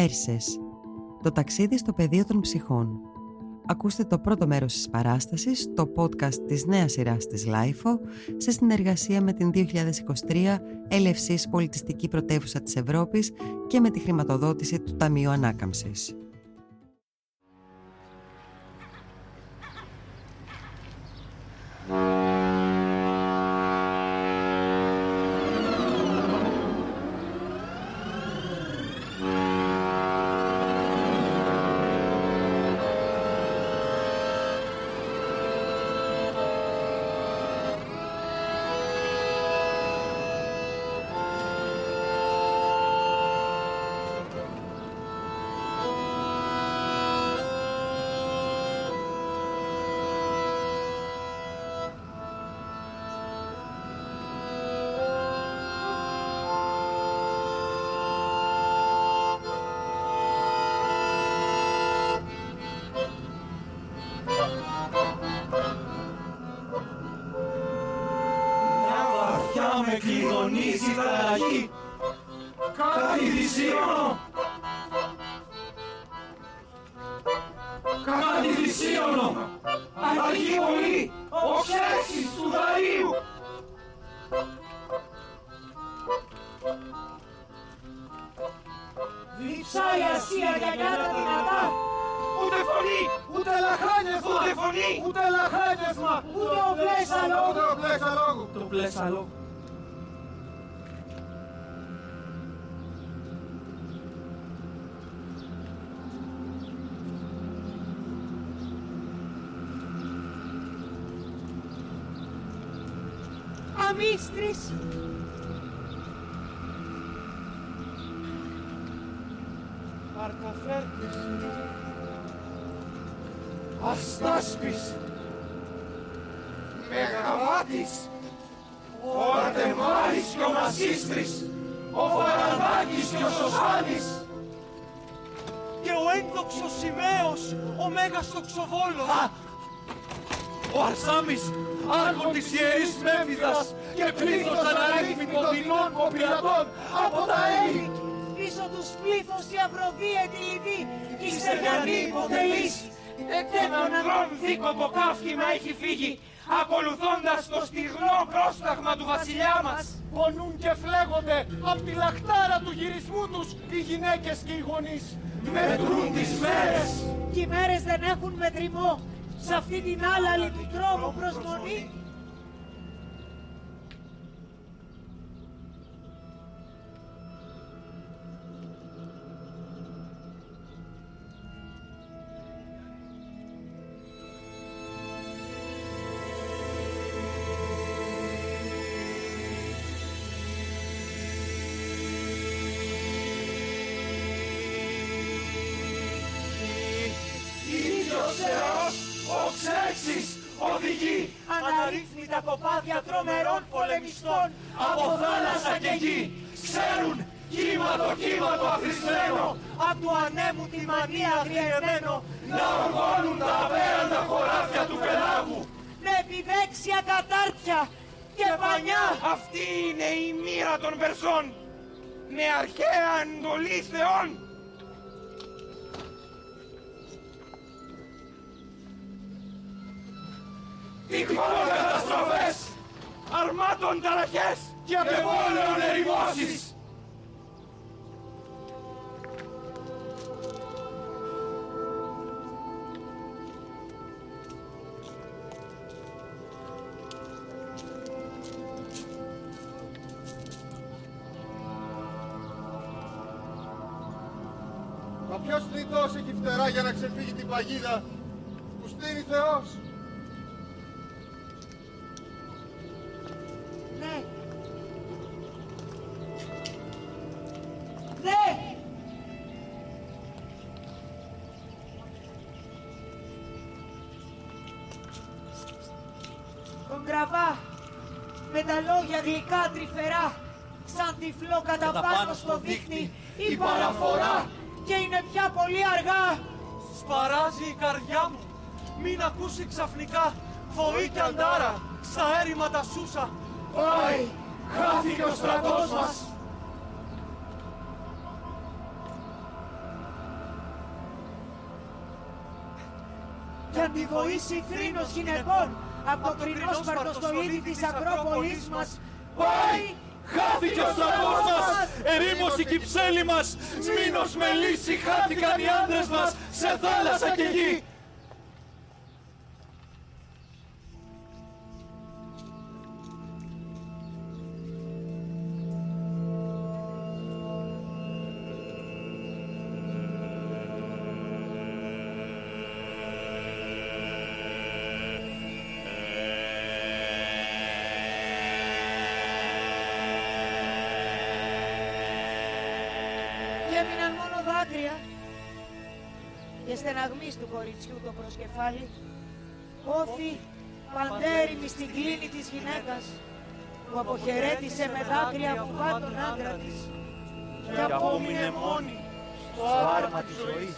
Πέρσες. Το ταξίδι στο πεδίο των ψυχών. Ακούστε το πρώτο μέρος της παράστασης, το podcast της νέας σειράς της LIFO, σε συνεργασία με την 2023 Ελευσής Πολιτιστική Πρωτεύουσα της Ευρώπης και με τη χρηματοδότηση του Ταμείου Ανάκαμψης. Κλειδονίζει τα λαγή. Κάτι δυσίωνο. Κάτι δυσίωνο. Αργεί πολύ. Οξέσεις του δαρίου. Διψάει Ασία για νιάτα δυνατά. Ούτε φωνή, ούτε λαχάνιασμα, ούτε φωνή, ούτε λαχάνιασμα, ούτε ο πλέσα λόγου. Ούτε ο πλέσα λόγου. Το πλέσα λόγου. Αμίστρης. Παρτοφέρτης. Αστάσπης. Μεγαβάτης. Ο Αρτεμάρης και ο Μασίστρης. Ο Φαρανδάκης και ο Σωσάνης. Και ο ένδοξος Σημαίος, ο Μέγας Τοξοβόλος. Ο Αρσάμις, άρχον της Ιερής Μέμφυδας και πλήθος αναρρύθμιτων δεινών κοπηλατών από τα έη. Πίσω τους πλήθος η Αφροδίαιτη Λιβύη, Η Σεργανή υποτελής, εκ των ανδρών δίκοπο καύχημα έχει φύγει, ακολουθώντας το στιγνό πρόσταγμα του βασιλιά μας. Πονούν και φλέγονται απ' τη λαχτάρα του γυρισμού τους οι γυναίκες και οι γονείς. Μετρούν τις μέρες. Και οι μέρες δεν έχουν μετρημό σε αυτή την άλαλη του τρόμου προσμονή. Πολεμιστών από θάλασσα και γη. Ξέρουν κύμα το κύμα το αφρισμένο απ' του ανέμου τη μανία αγριεμένο να οργώνουν τα απέραντα χωράφια του πελάγου. με επιδέξια κατάρτια και πανιά Αυτή είναι η μοίρα των Περσών με αρχαία εντολή θεών. Τυχόν καταστροφές, αρμάτων ταραχές και απεβόλεων ερημώσεις. Μα ποιος θνητός έχει φτερά για να ξεφύγει την παγίδα που στείνει Θεός; γλυκά τρυφερά σαν τυφλό κατά πάνω στο δείχνει η παραφορά και είναι πια πολύ αργά. Σπαράζει η καρδιά μου, μην ακούσει ξαφνικά φοή και αντάρα στα έρημα τα σούσα. Πάει, χάθηκε ο στρατός μας. Για τη βοήση θρήνος γυναικών από το κρινό σπαρτοστολίδι της Ακρόπολης μας πάει Χάθηκε ο στρατός μας! Ερήμος η κυψέλη μας! Σμήνος με λύση χάθηκαν οι άντρες μας σε θάλασσα και γη! Κοριτσιού το προσκεφάλι, όθη παντέρημη στην κλίνη της γυναίκας, που αποχαιρέτησε με δάκρυα βουβά τον άντρα της και απόμεινε μόνη στο άρμα της ζωής.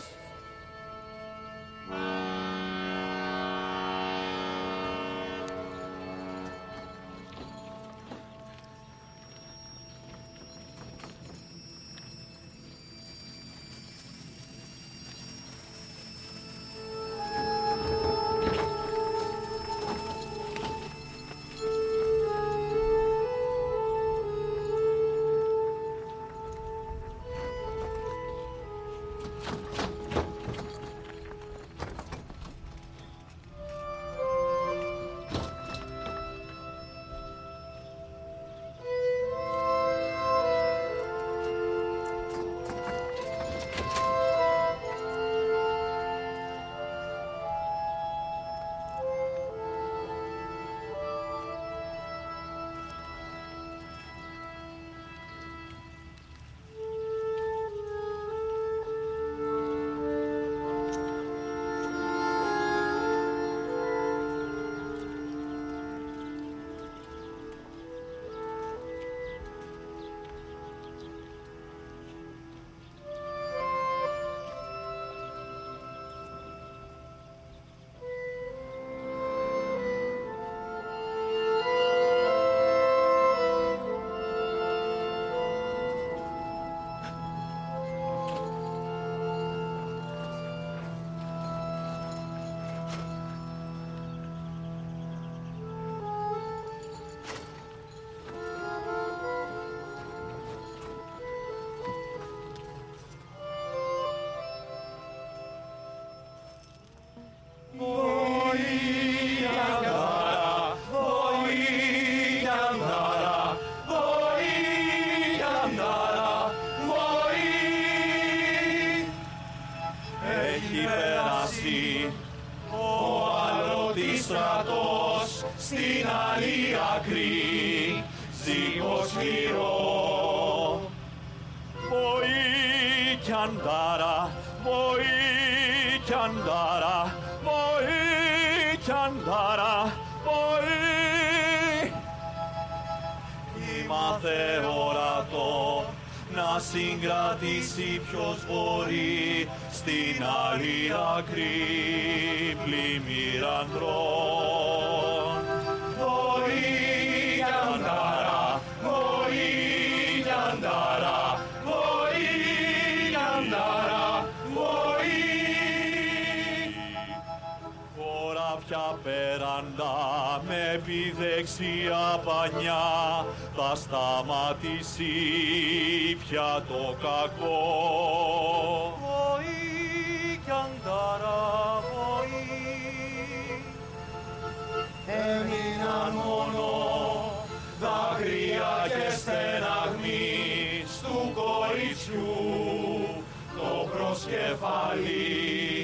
Επιδεξιά πανιά θα σταματήσει πια το κακό. Βοή κι αντάρα βοή, έμειναν μόνο δάκρυα και στεναγμή στου κοριτσιού το προσκεφαλί.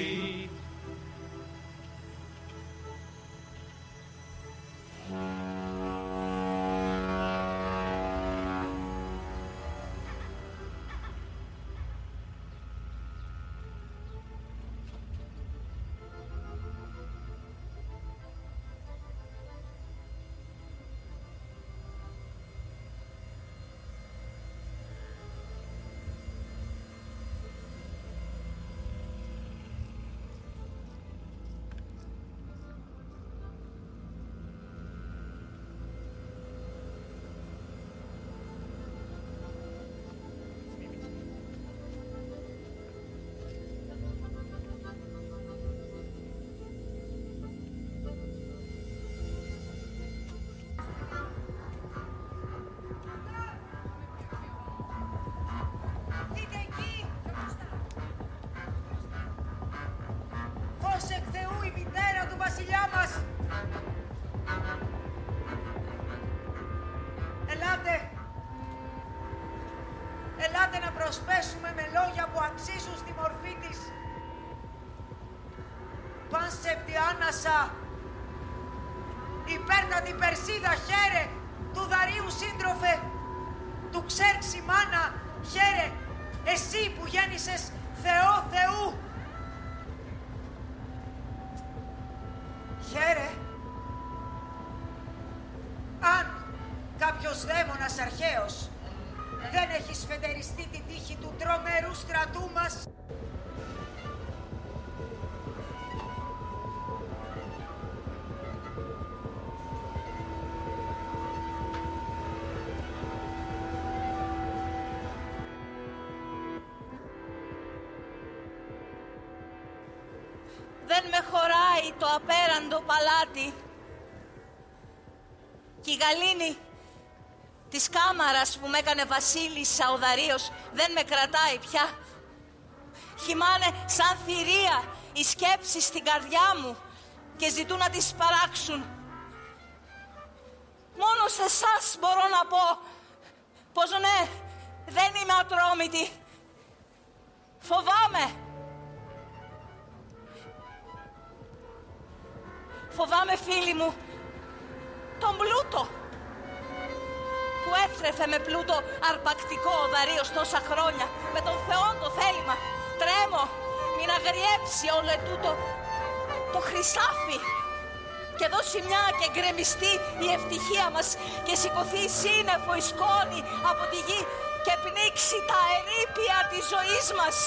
Την Περσίδα χαίρε, του Δαρίου σύντροφε, του Ξέρξη μάνα χαίρε, εσύ που γέννησες Θεό Θεού. Το απέραντο παλάτι. Και η γαλήνη της κάμαρας που με έκανε βασίλισσα ο Δαρίος δεν με κρατάει πια. Χυμάνε σαν θηρία οι σκέψεις στην καρδιά μου και ζητούν να τις παράξουν. Μόνο σε εσάς μπορώ να πω πως ναι, δεν είμαι ατρόμητη. Φοβάμαι. Φοβάμαι φίλοι μου τον πλούτο που έθρεφε με πλούτο αρπακτικό ο Δαρίος τόσα χρόνια με τον Θεό το θέλημα τρέμω μην αγριέψει όλο ετούτο το χρυσάφι και δώσει μια και γκρεμιστεί η ευτυχία μας και σηκωθεί σύννεφο η σκόνη από τη γη και πνίξει τα ερήπια της ζωής μας.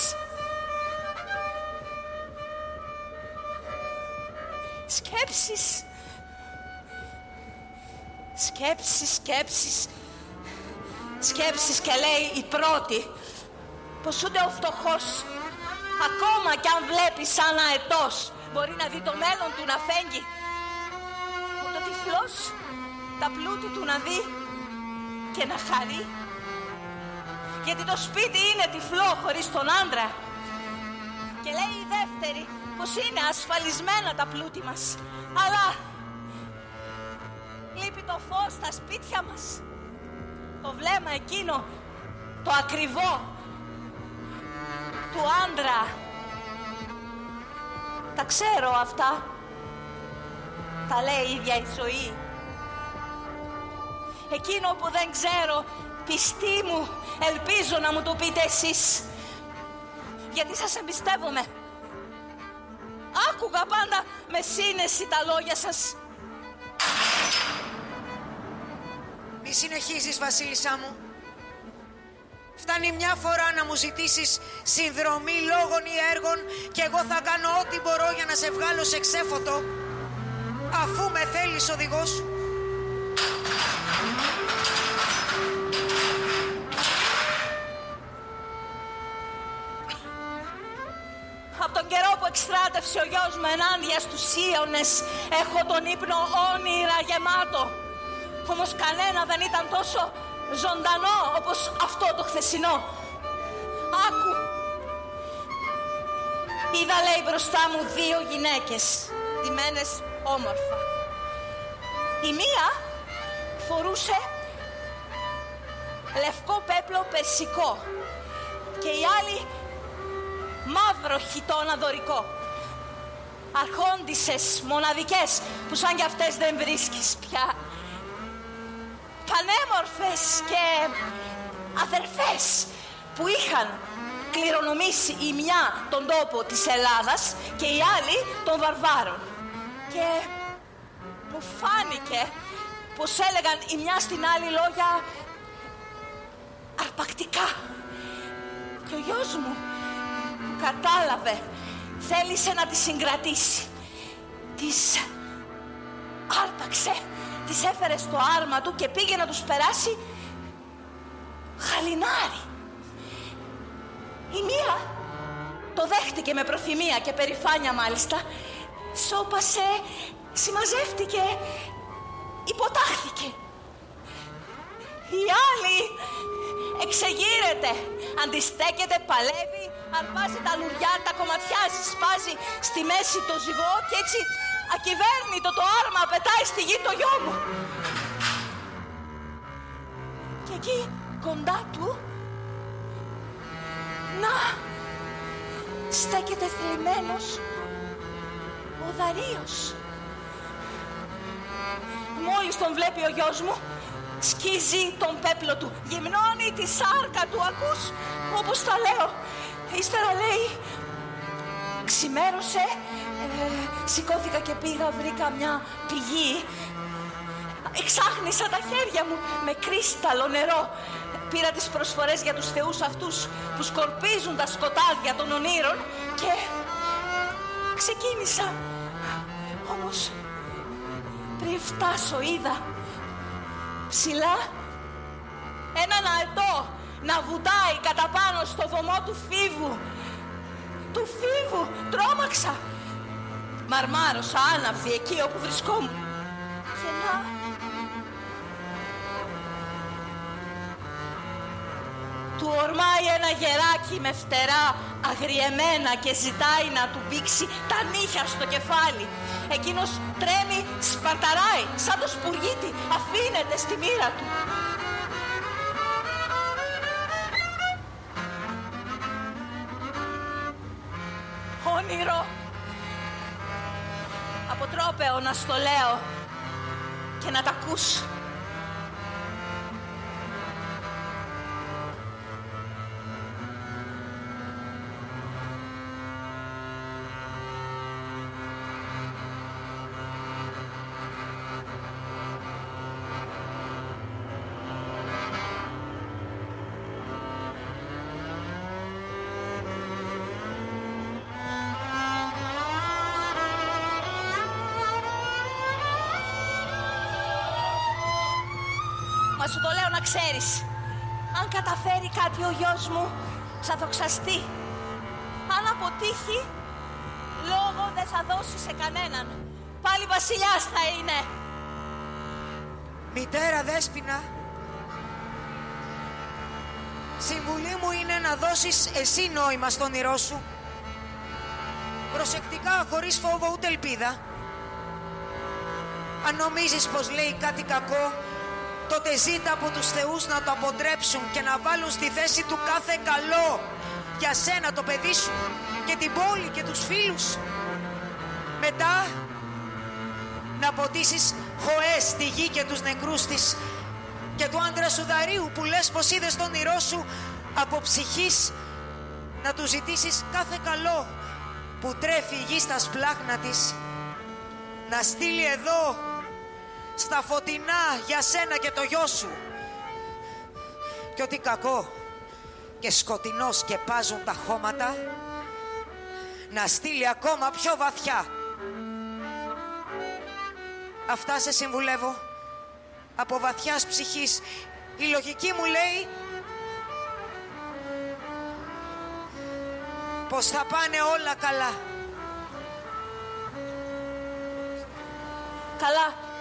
Σκέψεις. Σκέψεις, σκέψεις. Σκέψεις και λέει η πρώτη πως ούτε ο φτωχός ακόμα κι αν βλέπει σαν αετός μπορεί να δει το μέλλον του να φέγγει ούτε ο τυφλός τα πλούτη του να δει και να χαρεί γιατί το σπίτι είναι τυφλό χωρίς τον άντρα και λέει η δεύτερη πως είναι ασφαλισμένα τα πλούτη μας. Αλλά λείπει το φως στα σπίτια μας. Το βλέμμα εκείνο το ακριβό του άντρα. Τα ξέρω αυτά. Τα λέει η ίδια η ζωή. Εκείνο που δεν ξέρω πιστή μου ελπίζω να μου το πείτε εσείς. Γιατί σας εμπιστεύομαι άκουγα πάντα με σύνεση τα λόγια σας Μη συνεχίζεις, βασίλισσά μου. Φτάνει μια φορά να μου ζητήσεις συνδρομή λόγων ή έργων και εγώ θα κάνω ό,τι μπορώ για να σε βγάλω σε ξέφωτο αφού με θέλεις οδηγός εξτράτευσε ο γιος μου ενάντια στους Ίωνες έχω τον ύπνο όνειρα γεμάτο. Όμως κανένα δεν ήταν τόσο ζωντανό όπως αυτό το χθεσινό. Άκου. Είδα λέει μπροστά μου δύο γυναίκες, ντυμένες όμορφα. Η μία φορούσε λευκό πέπλο περσικό και η άλλη μαύρο χιτόνα δωρικό. Αρχόντισες, μοναδικές, που σαν κι αυτές δεν βρίσκεις πια. Πανέμορφες και αδερφές που είχαν κληρονομήσει η μια τον τόπο της Ελλάδας και η άλλη των Βαρβάρων. Και μου φάνηκε πως έλεγαν η μια στην άλλη λόγια αρπακτικά. Και ο γιος μου που κατάλαβε θέλησε να τη συγκρατήσει. Της άρπαξε, της έφερε στο άρμα του και πήγε να τους περάσει χαλινάρι. Η μία το δέχτηκε με προθυμία και περηφάνεια μάλιστα. Σώπασε, συμμαζεύτηκε, υποτάχθηκε. Η άλλη εξεγείρεται, αντιστέκεται, παλεύει, αρπάζει τα λουριά, τα κομματιάζει, σπάζει στη μέση το ζυγό και έτσι ακυβέρνητο το άρμα πετάει στη γη το γιο μου. Και εκεί κοντά του, να, στέκεται θλιμμένος ο Δαρίος. Μου μόλις τον βλέπει ο γιος μου, σκίζει τον πέπλο του, γυμνώνει τη σάρκα του, ακούς, όπως τα λέω. Ύστερα λέει, ξημέρωσε, ε, σηκώθηκα και πήγα, βρήκα μια πηγή. Εξάχνησα τα χέρια μου με κρίσταλο νερό. Πήρα τις προσφορές για τους θεούς αυτούς που σκορπίζουν τα σκοτάδια των ονείρων και ξεκίνησα. Όμως πριν φτάσω είδα ψηλά έναν αετό να βουτάει κατά πάνω στο βωμό του φίβου. Του φίβου, τρόμαξα. Μαρμάρωσα άναυδη εκεί όπου βρισκόμουν. Και να... Του ορμάει ένα γεράκι με φτερά αγριεμένα και ζητάει να του πήξει τα νύχια στο κεφάλι. Εκείνος τρέμει, σπαρταράει σαν το σπουργίτι, αφήνεται στη μοίρα του. Όνειρο. Αποτρόπαιο να στο λέω και να τα ακούς. Σου το λέω να ξέρεις. Αν καταφέρει κάτι ο γιος μου, θα δοξαστεί. Αν αποτύχει, λόγο δεν θα δώσει σε κανέναν. Πάλι βασιλιάς θα είναι. Μητέρα Δέσποινα, συμβουλή μου είναι να δώσεις εσύ νόημα στον όνειρό σου. Προσεκτικά, χωρίς φόβο ούτε ελπίδα. Αν νομίζεις πως λέει κάτι κακό, τότε ζήτα από τους θεούς να το αποτρέψουν και να βάλουν στη θέση του κάθε καλό για σένα το παιδί σου και την πόλη και τους φίλους. Μετά να ποτίσεις χωές στη γη και τους νεκρούς της και του άντρα σου Δαρίου που λες πως είδες τον όνειρό σου από ψυχής να του ζητήσεις κάθε καλό που τρέφει η γη στα σπλάχνα της να στείλει εδώ στα φωτεινά για σένα και το γιο σου και ότι κακό και σκοτεινό σκεπάζουν τα χώματα να στείλει ακόμα πιο βαθιά Αυτά σε συμβουλεύω από βαθιάς ψυχής. Η λογική μου λέει πως θα πάνε όλα καλά. Καλά.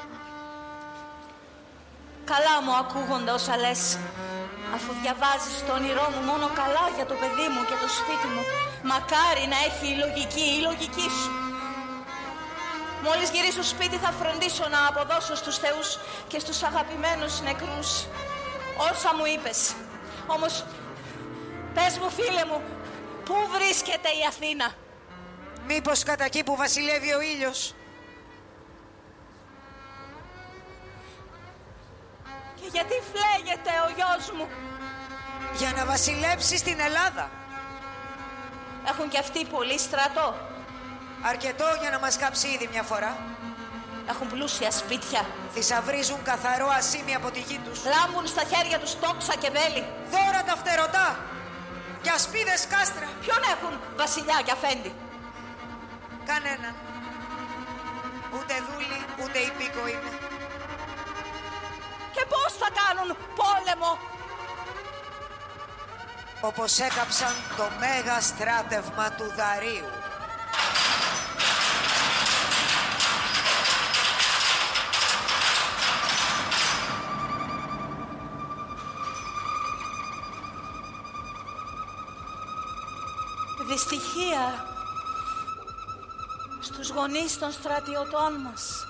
Καλά μου ακούγονται όσα λες. Αφού διαβάζεις το όνειρό μου μόνο καλά για το παιδί μου και το σπίτι μου. Μακάρι να έχει η λογική, η λογική σου. Μόλις γυρίσω σπίτι θα φροντίσω να αποδώσω στους θεούς και στους αγαπημένους νεκρούς όσα μου είπες. Όμως, πες μου φίλε μου, πού βρίσκεται η Αθήνα; Μήπως κατά εκεί που βασιλεύει ο ήλιος; Και γιατί φλέγεται ο γιος μου; Για να βασιλέψει στην Ελλάδα. Έχουν κι αυτοί πολύ στρατό. Αρκετό για να μας κάψει ήδη μια φορά. Έχουν πλούσια σπίτια. Θησαυρίζουν καθαρό ασίμι από τη γη τους. Λάμπουν στα χέρια τους τόξα και βέλη. Δώρα τα φτερωτά. Και ασπίδες κάστρα. Ποιον έχουν βασιλιά και αφέντη; Κανέναν. Ούτε δούλοι, ούτε υπήκο είναι. Και πώς θα κάνουν πόλεμο. Όπως έκαψαν το μέγα στράτευμα του Δαρίου. Δυστυχία στους γονείς των στρατιωτών μας.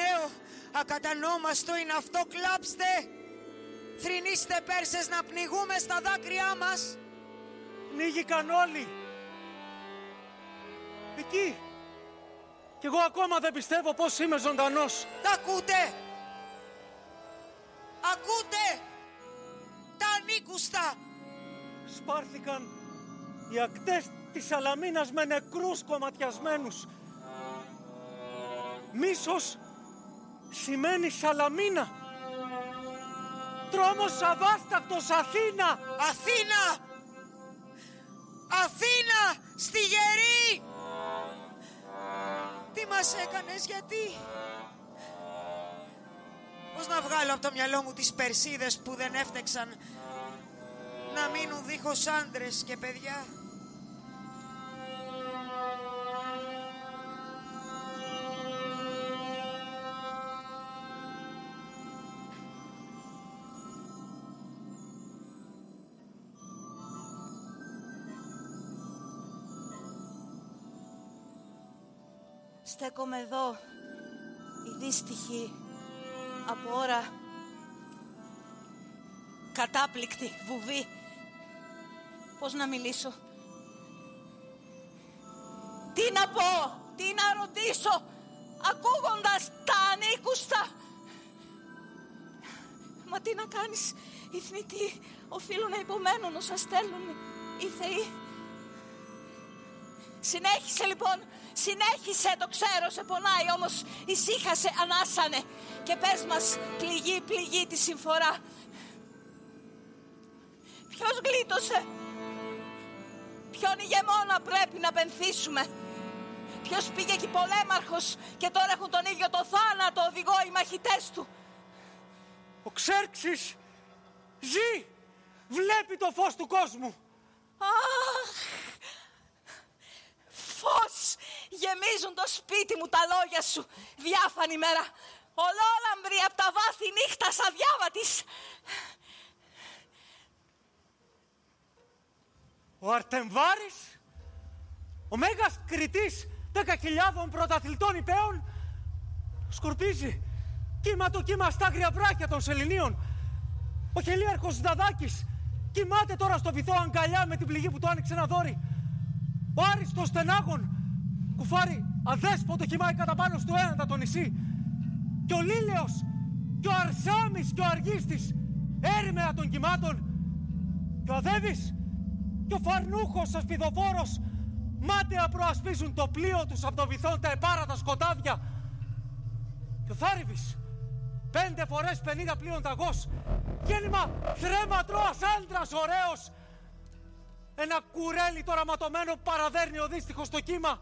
Νέο, ακατανόμαστο είναι αυτό, κλάψτε. Θρηνήστε Πέρσες να πνιγούμε στα δάκρυά μας. Πνίγηκαν όλοι. Εκεί. Κι εγώ ακόμα δεν πιστεύω πως είμαι ζωντανός. Τα ακούτε. Ακούτε. Τα ανήκουστα. Σπάρθηκαν οι ακτές της Σαλαμίνας με νεκρούς κομματιασμένους. Μίσος σημαίνει Σαλαμίνα. Τρόμος αβάστακτος Αθήνα. Αθήνα. Αθήνα. Στη γερή. Τι μας έκανες, γιατί; Πώς να βγάλω από το μυαλό μου τις Περσίδες που δεν έφτεξαν να μείνουν δίχως άντρες και παιδιά; Στέκομαι εδώ, η δύστιχη, από ώρα, κατάπληκτη βουβή. Πώς να μιλήσω; Τι να πω, τι να ρωτήσω, ακούγοντας τα ανήκουστα. Μα τι να κάνεις, οι θνητοί οφείλουν να υπομένουν όσα στέλνουν οι θεοί. Συνέχισε λοιπόν, συνέχισε το ξέρω σε πονάει όμως ησύχασε, ανάσανε και πες μας πληγή, πληγή τη συμφορά. Ποιος γλίτωσε, ποιον ηγεμόνα πρέπει να πενθήσουμε; Ποιος πήγε εκεί πολέμαρχος και τώρα έχουν τον ίδιο το θάνατο οδηγό οι μαχητές του; Ο Ξέρξης ζει, βλέπει το φως του κόσμου. Αχ, φως γεμίζουν το σπίτι μου τα λόγια σου διάφανη μέρα. Ολόλαμπρη από τα βάθη νύχτας αδιάβατης. Ο Αρτεμβάρης, ο μέγας κριτής δέκα χιλιάδων πρωταθλητών υπέων, σκορπίζει κύμα το κύμα στα άγρια βράχια των Σεληνίων. Ο χελίαρχος Δαδάκης κοιμάται τώρα στο βυθό αγκαλιά με την πληγή που του άνοιξε ένα δόρυ. Ο Άριστος Στενάγων κουφάρει αδέσποτο κοιμάει κατά πάνω στο έναντα το νησί. Και ο Λίλεος και ο Αρσάμις και ο Αργίστης έρημεα των κυμάτων. Και ο Αδέβης και ο Φαρνούχος ασπιδοφόρος μάταια προασπίζουν το πλοίο τους από το βυθό τα επάρατα σκοτάδια. Και ο Θάρυβης πέντε φορές πενήντα πλοίων ταγός γέννημα θρέμα τρώας άντρας ωραίος ένα κουρέλι το ραματωμένο παραδέρνει ο δύστιχος στο κύμα.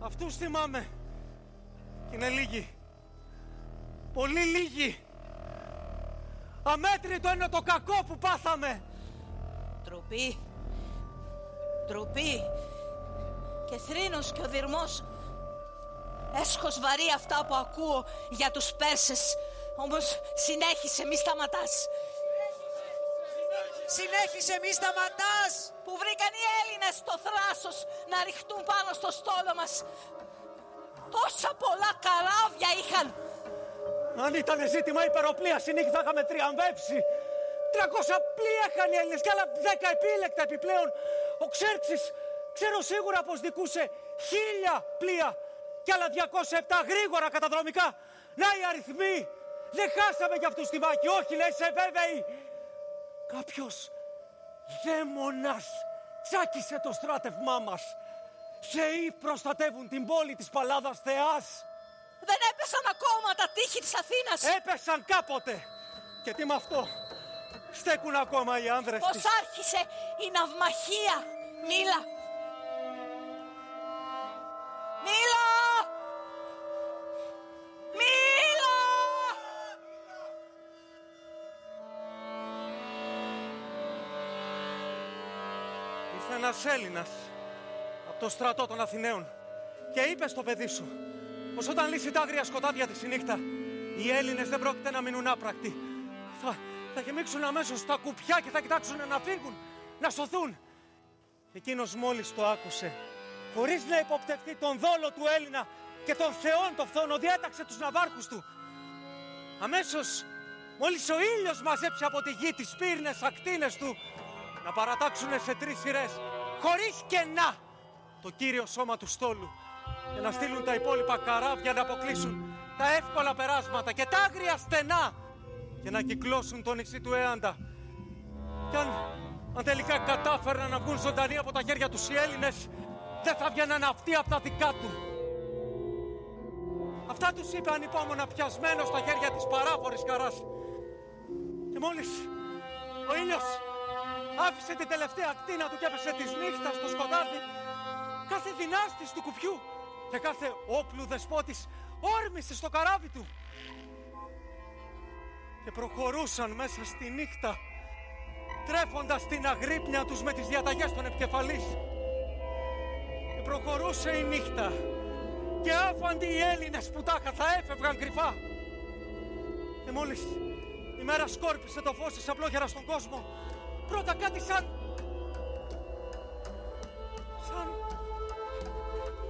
Αυτούς θυμάμαι. Και είναι λίγοι. Πολύ λίγοι. Αμέτρητο είναι το κακό που πάθαμε. Τροπή. Τροπή. Και θρήνος και ο δυρμός. Έσχος βαρύ αυτά που ακούω για τους Πέρσες. Όμως συνέχισε, μη σταματάς. Συνέχισε, μη σταματάς. Που βρήκαν οι Έλληνες το θράσος να ρηχτούν πάνω στο στόλο μας. Τόσα πολλά καράβια είχαν. Αν ήταν ζήτημα υπεροπλίας συνήθι θα είχαμε τριαμβέψει. 300 πλοία είχαν οι Έλληνες και άλλα 10 επίλεκτα επιπλέον. Ο Ξέρξης ξέρω σίγουρα πως δικούσε χίλια πλοία και άλλα 207 γρήγορα καταδρομικά. Να οι αριθμοί. Δεν χάσαμε για αυτούς τη μάχη. Όχι λέει σε βέβαιοι. Κάποιος δαίμονας τσάκισε το στράτευμά μας. Θεοί προστατεύουν την πόλη της Παλάδας Θεάς. Δεν έπεσαν ακόμα τα τείχη της Αθήνας. Έπεσαν κάποτε. Και τι με αυτό; Στέκουν ακόμα οι άνδρες Πώς της. άρχισε η ναυμαχία. Μίλα. Μίλα. Ένας Έλληνας από το στρατό των Αθηναίων και είπε στο παιδί σου πως όταν λύσει τα άγρια σκοτάδια της η νύχτα οι Έλληνες δεν πρόκειται να μείνουν άπρακτοι. Θα, θα γεμίξουν αμέσως τα κουπιά και θα κοιτάξουν να φύγουν, να σωθούν. Εκείνος μόλις το άκουσε χωρίς να υποπτευτεί τον δόλο του Έλληνα και των θεών των φθόνο διέταξε τους ναυάρχους του. Αμέσως, μόλις ο ήλιος μαζέψει από τη γη τις πύρνες ακτίνες του, να παρατάξουν σε τρεις σειρές, χωρίς κενά, το κύριο σώμα του στόλου και να στείλουν τα υπόλοιπα καράβια να αποκλείσουν τα εύκολα περάσματα και τα άγρια στενά και να κυκλώσουν το νησί του Έαντα. Κι αν, αν τελικά κατάφεραν να βγουν ζωντανοί από τα χέρια τους οι Έλληνες, δεν θα βγαίναν αυτοί από τα δικά του. Αυτά τους είπε ανυπόμονα πιασμένος στα χέρια της παράφορης καράς. Και μόλις ο ήλιος άφησε την τελευταία ακτίνα του και έπεσε της νύχτας στο σκοτάδι, κάθε δυνάστης του κουπιού και κάθε όπλου δεσπότης όρμησε στο καράβι του. Και προχωρούσαν μέσα στη νύχτα τρέφοντας την αγρύπνια τους με τις διαταγές των επικεφαλής. Και προχωρούσε η νύχτα και άφαντοι οι Έλληνες που τάχα θα έφευγαν κρυφά. Και μόλις η μέρα σκόρπισε το φως της απλόχερα στον κόσμο πρώτα κάτι σαν σαν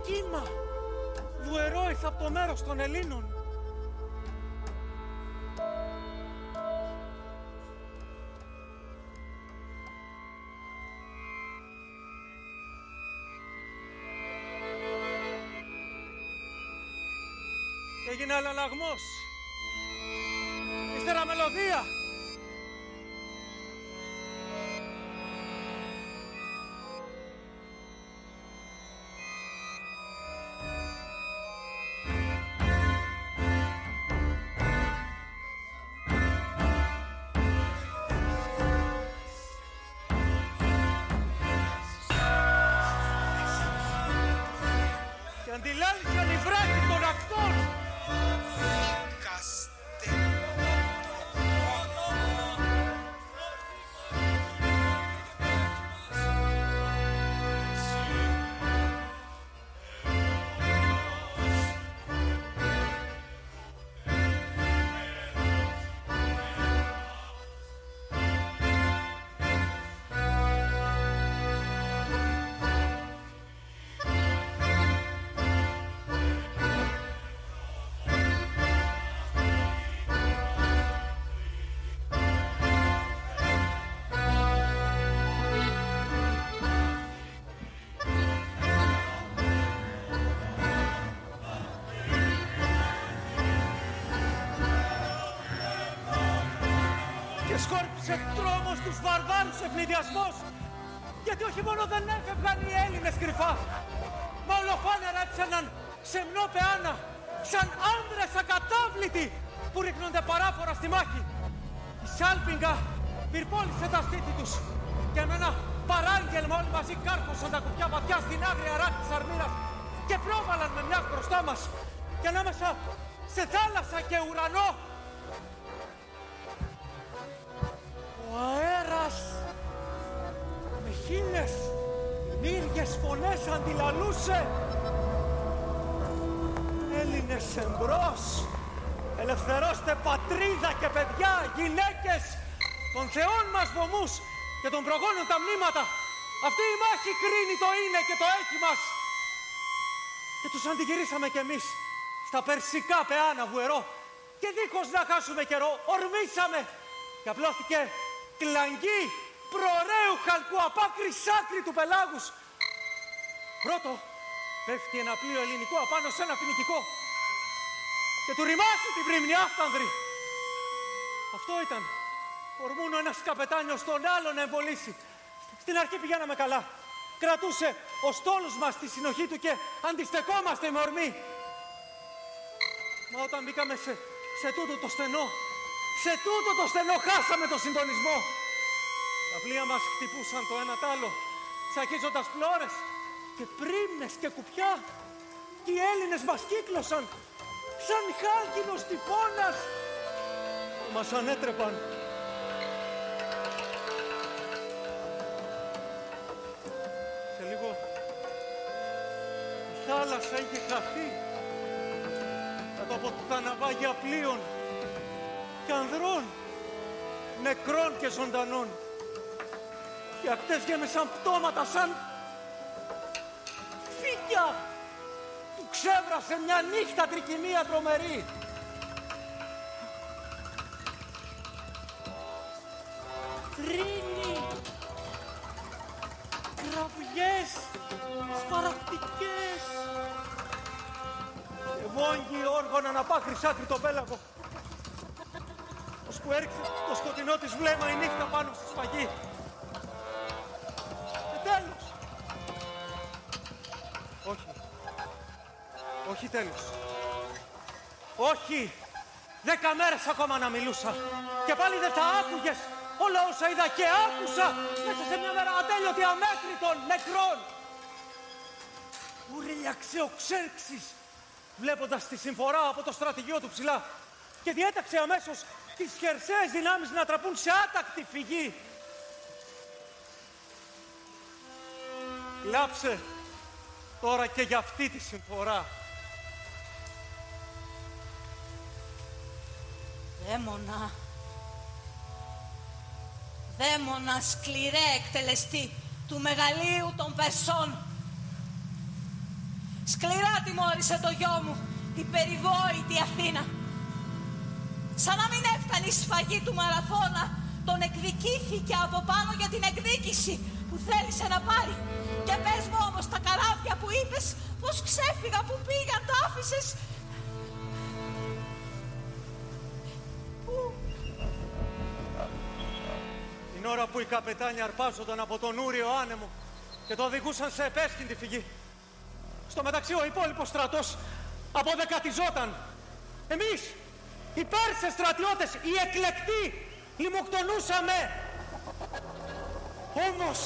κύμα βουερό ήρθε από το μέρος των Ελλήνων έγινε αλλαλαγμός. Ύστερα μελωδία. Ευνηδιασμός γιατί όχι μόνο δεν έφευγαν οι Έλληνες κρυφά μα ολοφάνερα έψαναν σεμνό πεάνα σαν άνδρες ακατάβλητοι που ρίχνονται παράφορα στη μάχη. Η Σάλπιγγα πυρπόλησε τα στήθη τους και με ένα παράγγελμα όλοι μαζί κάρφωσαν τα κουπιά βαθιά στην άγρια ράκη της αρμύρας και πρόβαλαν με μιας μπροστά μας και ανάμεσα σε θάλασσα και ουρανό ο αέρας με χίλιες μύριες φωνές αντιλαλούσε. Έλληνες εμπρός ελευθερώστε πατρίδα και παιδιά, γυναίκες των θεών μας βωμούς και των προγόνων τα μνήματα. Αυτή η μάχη κρίνει το είναι και το έχει μας. Και τους αντιγυρίσαμε κι εμείς στα περσικά πεάνα βουερό. Και δίχως να χάσουμε καιρό ορμήσαμε. Και απλώθηκε κλαγγί προωραίου χαλκού απ' άκρη σ' άκρη του πελάγους. Πρώτο, πέφτει ένα πλοίο ελληνικό απάνω σε ένα φοινικικό και του ρημάσει την πρίμνη άφτανδρη. Αυτό ήταν. Ορμούνο ένας καπετάνιος τον άλλον να εμβολήσει. Στην αρχή πηγαίναμε καλά. Κρατούσε ο στόλος μας τη συνοχή του και αντιστεκόμαστε με ορμή. Μα όταν μπήκαμε σε, σε τούτο το στενό, σε τούτο το στενό χάσαμε το συντονισμό. Τα πλοία μας χτυπούσαν το ένα τ' άλλο, σακίζοντας φλόρες και πρίμνες και κουπιά. Και οι Έλληνες μας κύκλωσαν σαν χάλκινος τυφώνας. Μας ανέτρεπαν. Σε λίγο η θάλασσα είχε χαθεί κάτω από τα ναυάγια πλοίων και ανδρών, νεκρών και ζωντανών. Οι ακτές γέμισαν πτώματα σαν μάτια που ξέβρασε μια νύχτα τρικυμία τρομερή. Τρίνη, κραυγές, σπαρακτικές. Και βόγγι όργωνα να πά χρυσάκρι το πέλαγο. Ως που έριξε το σκοτεινό της βλέμμα η νύχτα πάνω στη σφαγή. Όχι τέλος. Όχι. Δέκα μέρες ακόμα να μιλούσα. Και πάλι δεν θα άκουγες όλα όσα είδα και άκουσα μέσα σε μια μέρα ατέλειωτη αμέτρητων νεκρών. Ουρελιά ξεοξέρξης βλέποντας τη συμφορά από το στρατηγείο του ψηλά και διέταξε αμέσως τις χερσαίες δυνάμεις να τραπούν σε άτακτη φυγή. Κλάψε τώρα και για αυτή τη συμφορά. Δαίμονα. Δαίμονα σκληρέ εκτελεστή του μεγαλείου των Περσών. Σκληρά τιμώρησε το γιο μου, η περιβόητη Αθήνα. Σαν να μην έφτανε η σφαγή του μαραθώνα, τον εκδικήθηκε από πάνω για την εκδίκηση που θέλησε να πάρει. Και πες μου όμως τα καράβια που είπες, πως ξέφυγα, που πήγαν, τα άφησες. Ώρα που οι καπετάνοι αρπάζονταν από τον ούριο άνεμο και το οδηγούσαν σε επέσχυντη φυγή. Στο μεταξύ ο υπόλοιπος στρατός αποδεκατιζόταν. Εμείς οι Πέρσες στρατιώτες, οι εκλεκτοί, λιμοκτονούσαμε. Όμως,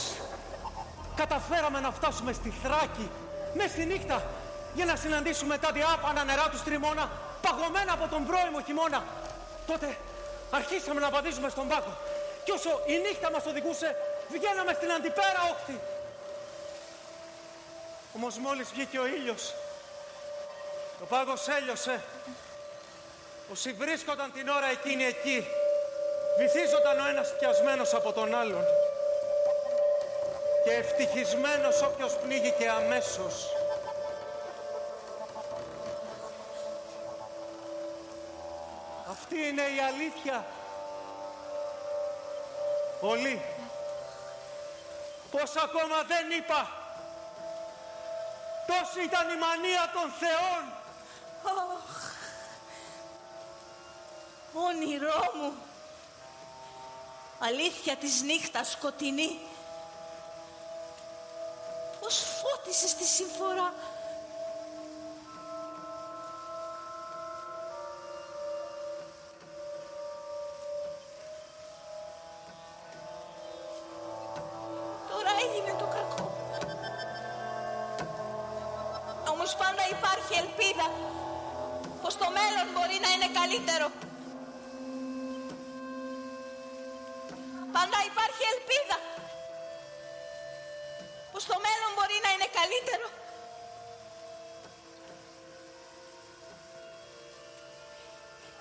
καταφέραμε να φτάσουμε στη Θράκη, μες στη νύχτα, για να συναντήσουμε τα διάφανα νερά τους Στριμώνα, παγωμένα από τον πρώιμο χειμώνα. Τότε αρχίσαμε να βαδίζουμε στον πάγο. Κι όσο η νύχτα μας οδηγούσε, βγαίναμε στην αντιπέρα όχθη. Όμως μόλις βγήκε ο ήλιος, το πάγος έλειωσε Όσοι βρίσκονταν την ώρα εκείνη εκεί, βυθίζονταν ο ένας πιασμένος από τον άλλον και ευτυχισμένος όποιος πνίγηκε αμέσως. Αυτή είναι η αλήθεια. Όλοι. Πώς ακόμα δεν είπα. Τόση ήταν η μανία των θεών. όνειρό μου. Αλήθεια της νύχτας σκοτεινή. Πώς φώτισες τη συμφορά.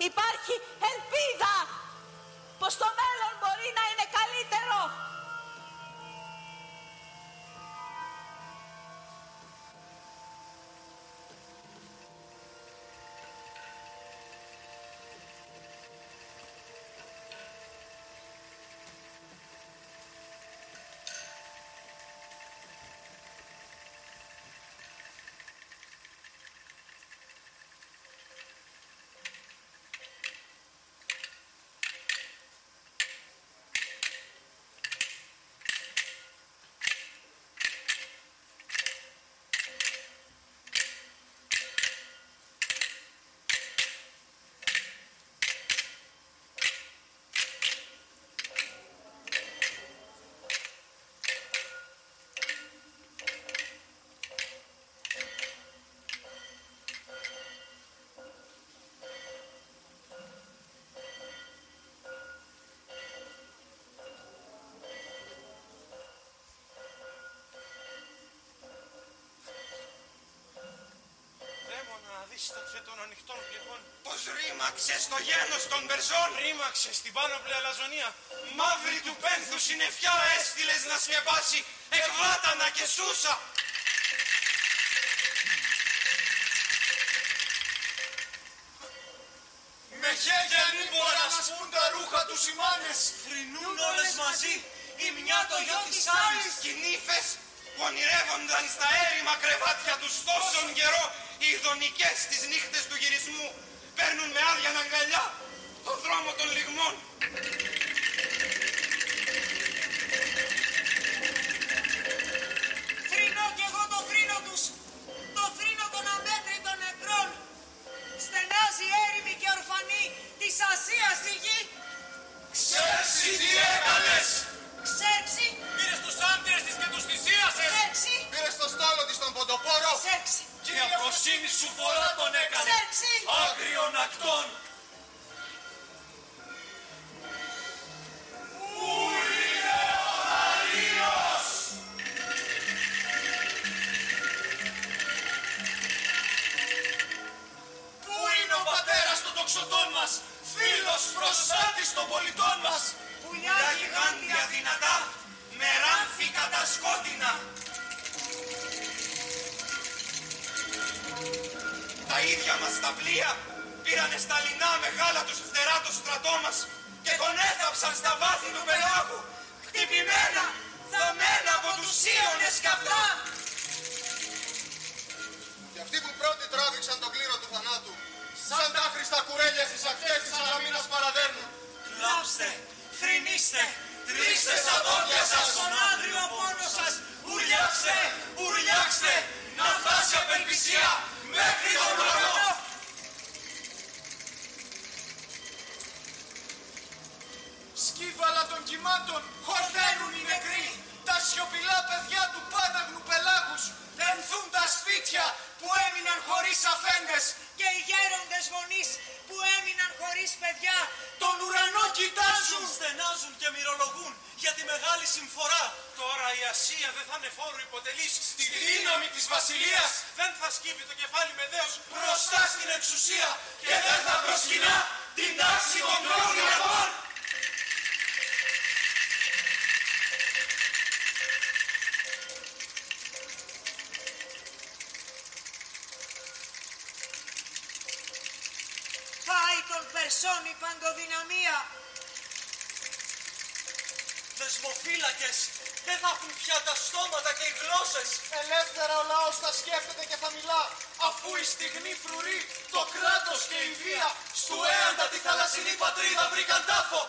Υπάρχει ελπίδα πως το μέλλον μπορεί να Ρίμαξε στο γέλος των Περσών. Ρίμαξε στην πάνωπλη αλαζονία. Μαύρη του πένθου συννεφιά έστειλες να σκεπάσει εκβάτανα και σούσα. Με χέρια νύμπορα να σπούν τα ρούχα τους οι Φρυνούν όλες μαζί η μια το γιο της άλλης. Κι που ονειρεύονταν στα έρημα κρεβάτια τους τόσον καιρό οι ειδονικές τις νύχτες του γυρισμού παίρνουν με άδεια αγκαλιά το δρόμο των λιγμών. Θρυνώ κι εγώ το θρύνο τους, το θρύνο των αμέτρητων νεκρών. Στενάζει έρημη και ορφανή της Ασίας η γη. Ξέρσι τι έκανες. Ξέξει, Πήρες τους άντρες της και τους θυσίασες. ξέξει, Πήρες το στάλο της τον ποντοπόρο. ξέξει, Και η αφροσύνη σου φορά τον έκανε. ξέξει. Άγριον ακτών. Πού είναι ο πατέρας των τοξωτών μας, φίλος προστάτης των πολιτών μας; Πουλιά Τα γιγάντια δυνατά με ράμφη κατασκότεινα. Τα ίδια μας τα πλοία πήρανε στα λινά μεγάλα τους φτερά το στρατό μας και τον έθαψαν στα βάθη του πελάγου χτυπημένα, θαμμένα από τους ίονες καυτά. Και αυτοί που πρώτοι τράβηξαν τον κλήρο του θανάτου, σαν τα άχρηστα κουρέλια στις ακτές της Αλαμίνας παραδέρνουν. Κλάψτε, θρυνήστε, Τρίστε στα δόντια σας τον άγριο πόνο σας, ουρλιάξτε, ουρλιάξτε, να φτάσει απελπισία μέχρι τον ουρανό. Σκύβαλα των κυμάτων χορταίνουν οι νεκροί. Τα σιωπηλά παιδιά του πάναγνου πελάγους πενθούν τα σπίτια που έμειναν χωρίς αφέντες. Και οι γέροντες γονείς που έμειναν χωρίς παιδιά. Τον ουρανό κοιτάζουν. Στενάζουν και μυρολογούν για τη μεγάλη συμφορά. Τώρα η Ασία δεν θα είναι φόρου υποτελής στη δύναμη της βασιλείας. Δεν θα σκύβει το κεφάλι με δέος Μπροστά στην εξουσία και δεν θα προσκυνά την τάξη των τριών τον Περσών η παντοδυναμία. Δεσμοφύλακες δεν θα έχουν πια τα στόματα και οι γλώσσες. Ελεύθερα ο λαός θα σκέφτεται και θα μιλά αφού η στιγμή φρουρεί το κράτος και η βία στου έαντα τη θαλασσινή πατρίδα βρήκαν τάφο.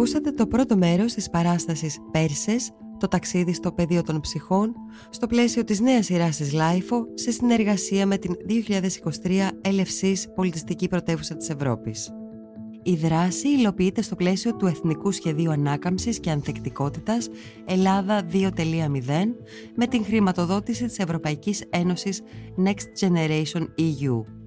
Ακούσατε το πρώτο μέρος της παράστασης «Πέρσες», το ταξίδι στο πεδίο των ψυχών, στο πλαίσιο της νέας σειράς της LIFO, σε συνεργασία με την 2023 LFC's Πολιτιστική Πρωτεύουσα της Ευρώπης. Η δράση υλοποιείται στο πλαίσιο του Εθνικού Σχεδίου Ανάκαμψης και Ανθεκτικότητας Ελλάδα 2.0 με την χρηματοδότηση της Ευρωπαϊκής Ένωσης Next Generation EU.